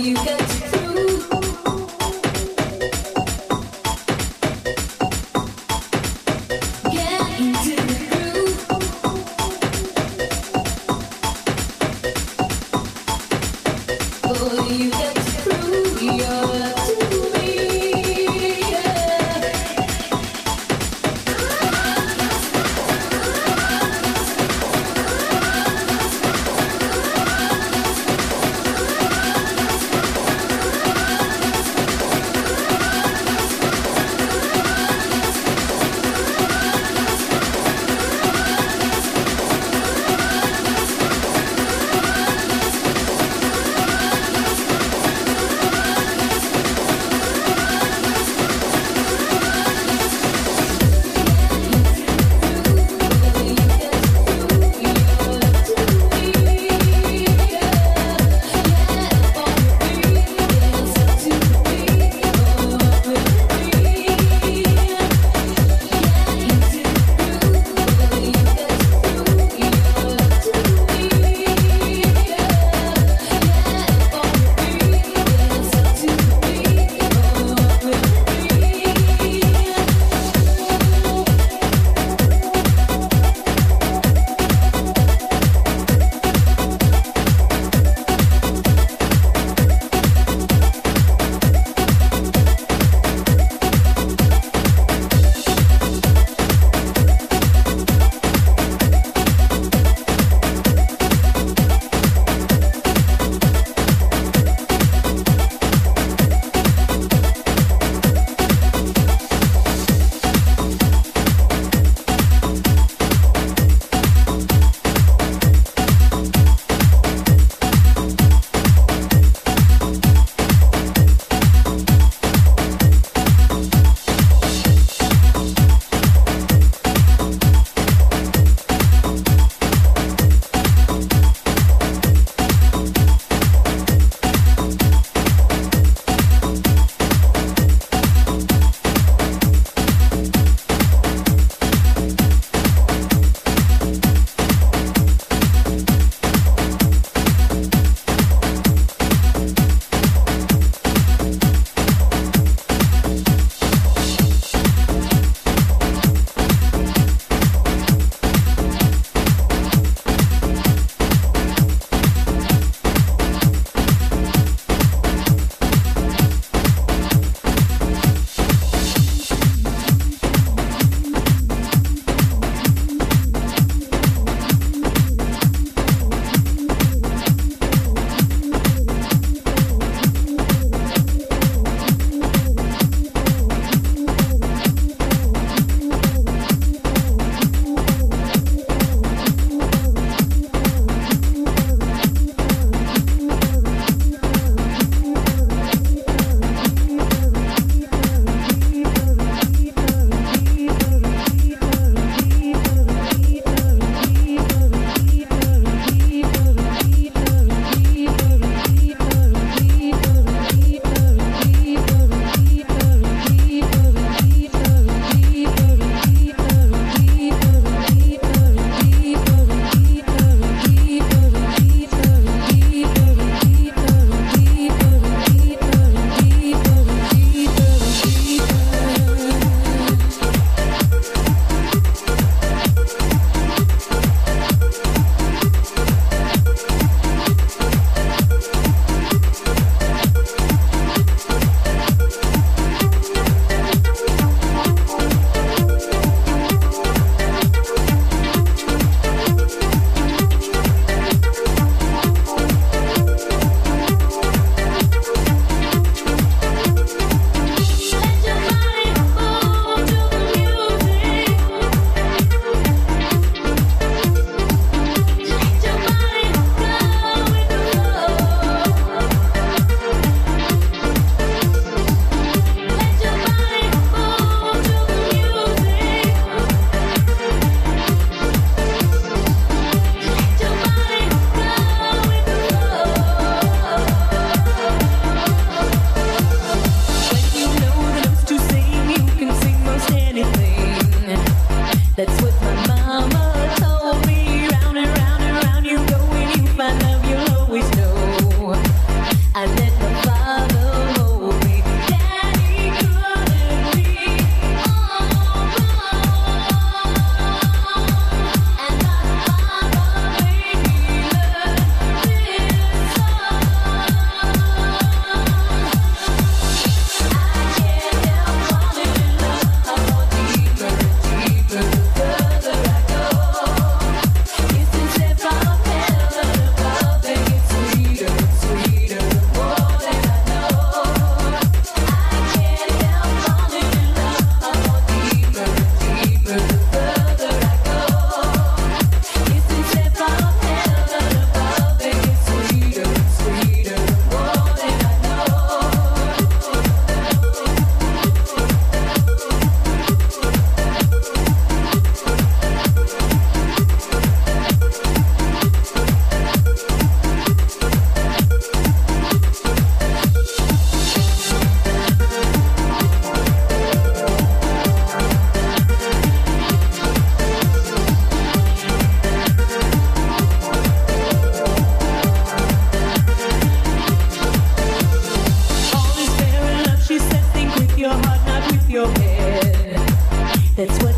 you can That's what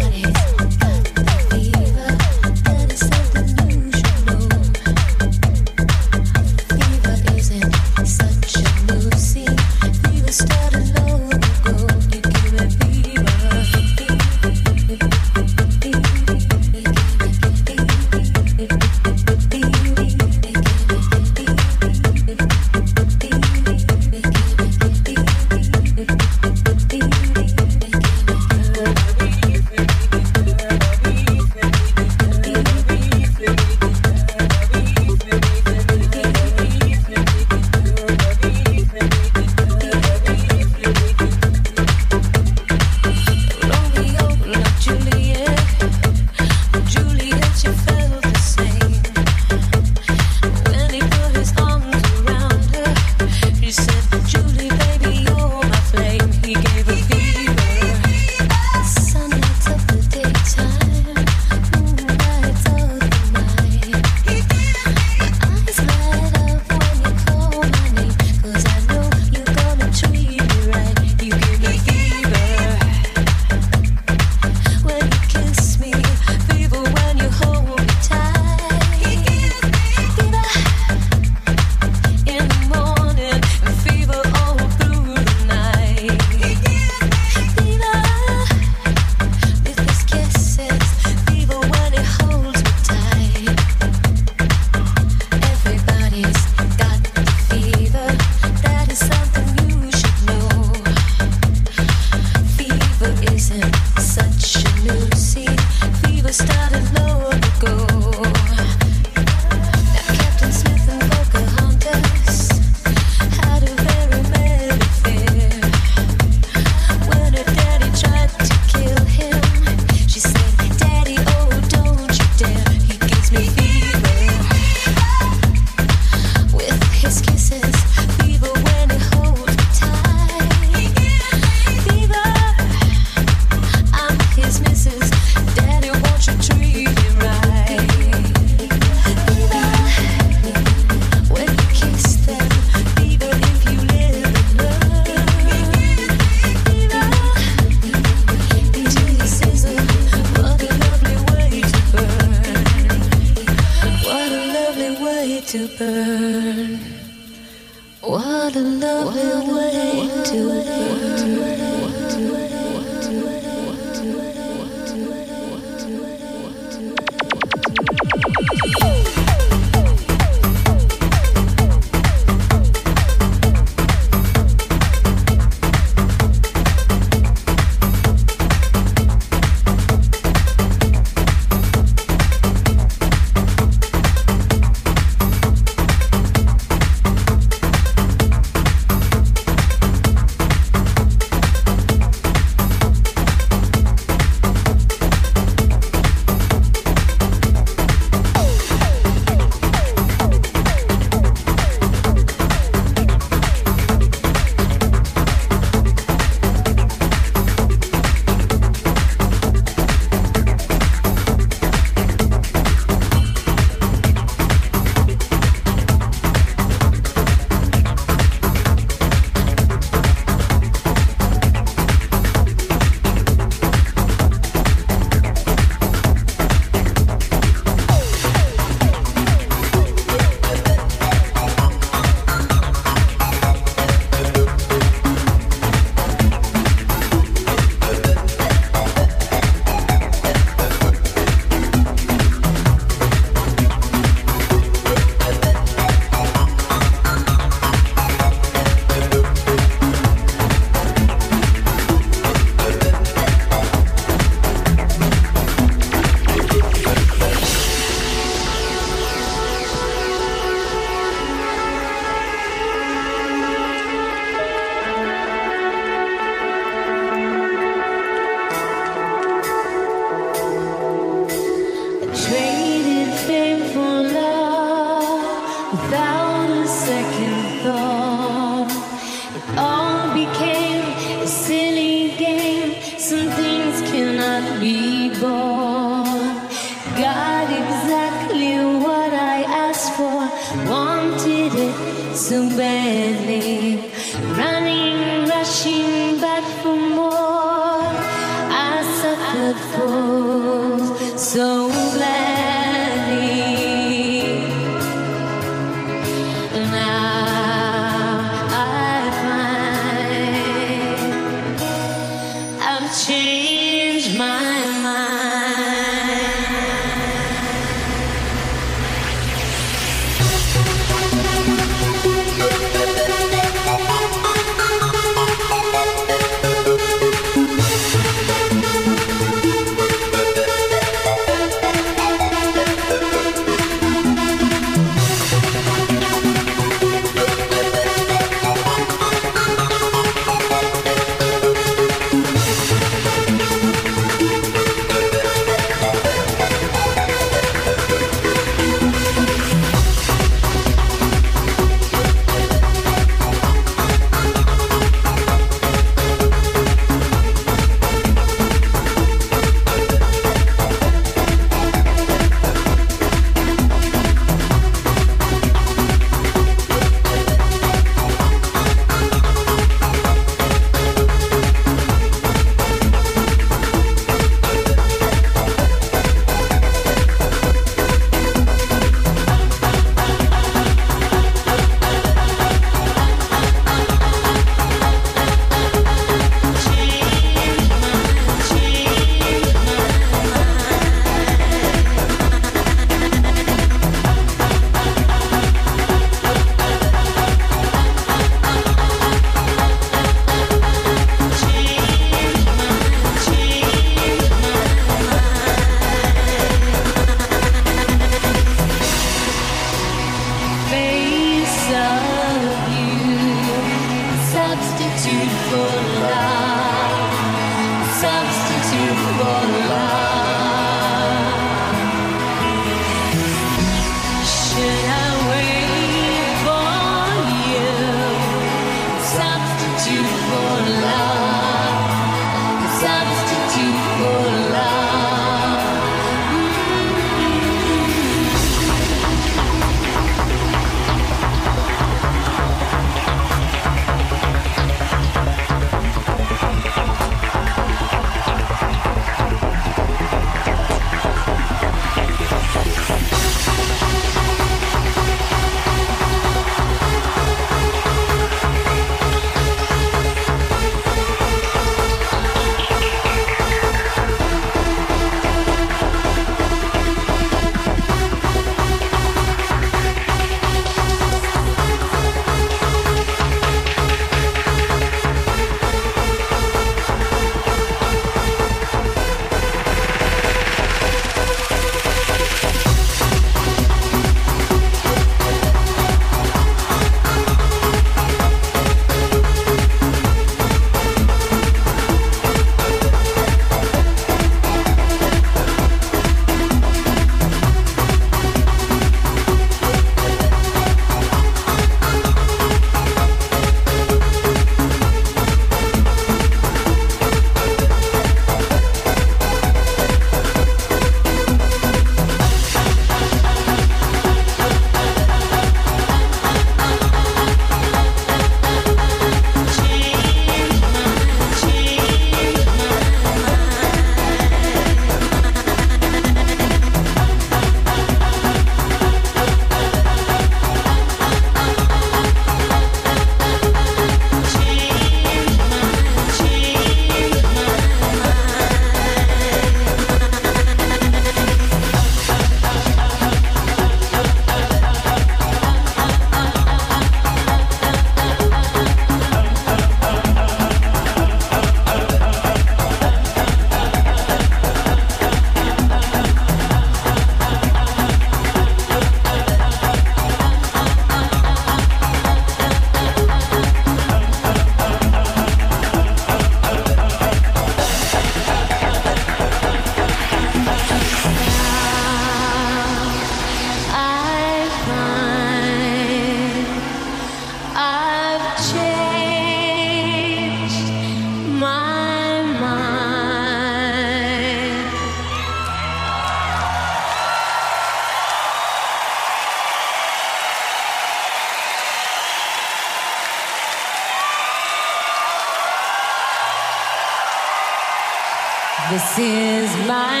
is my religion.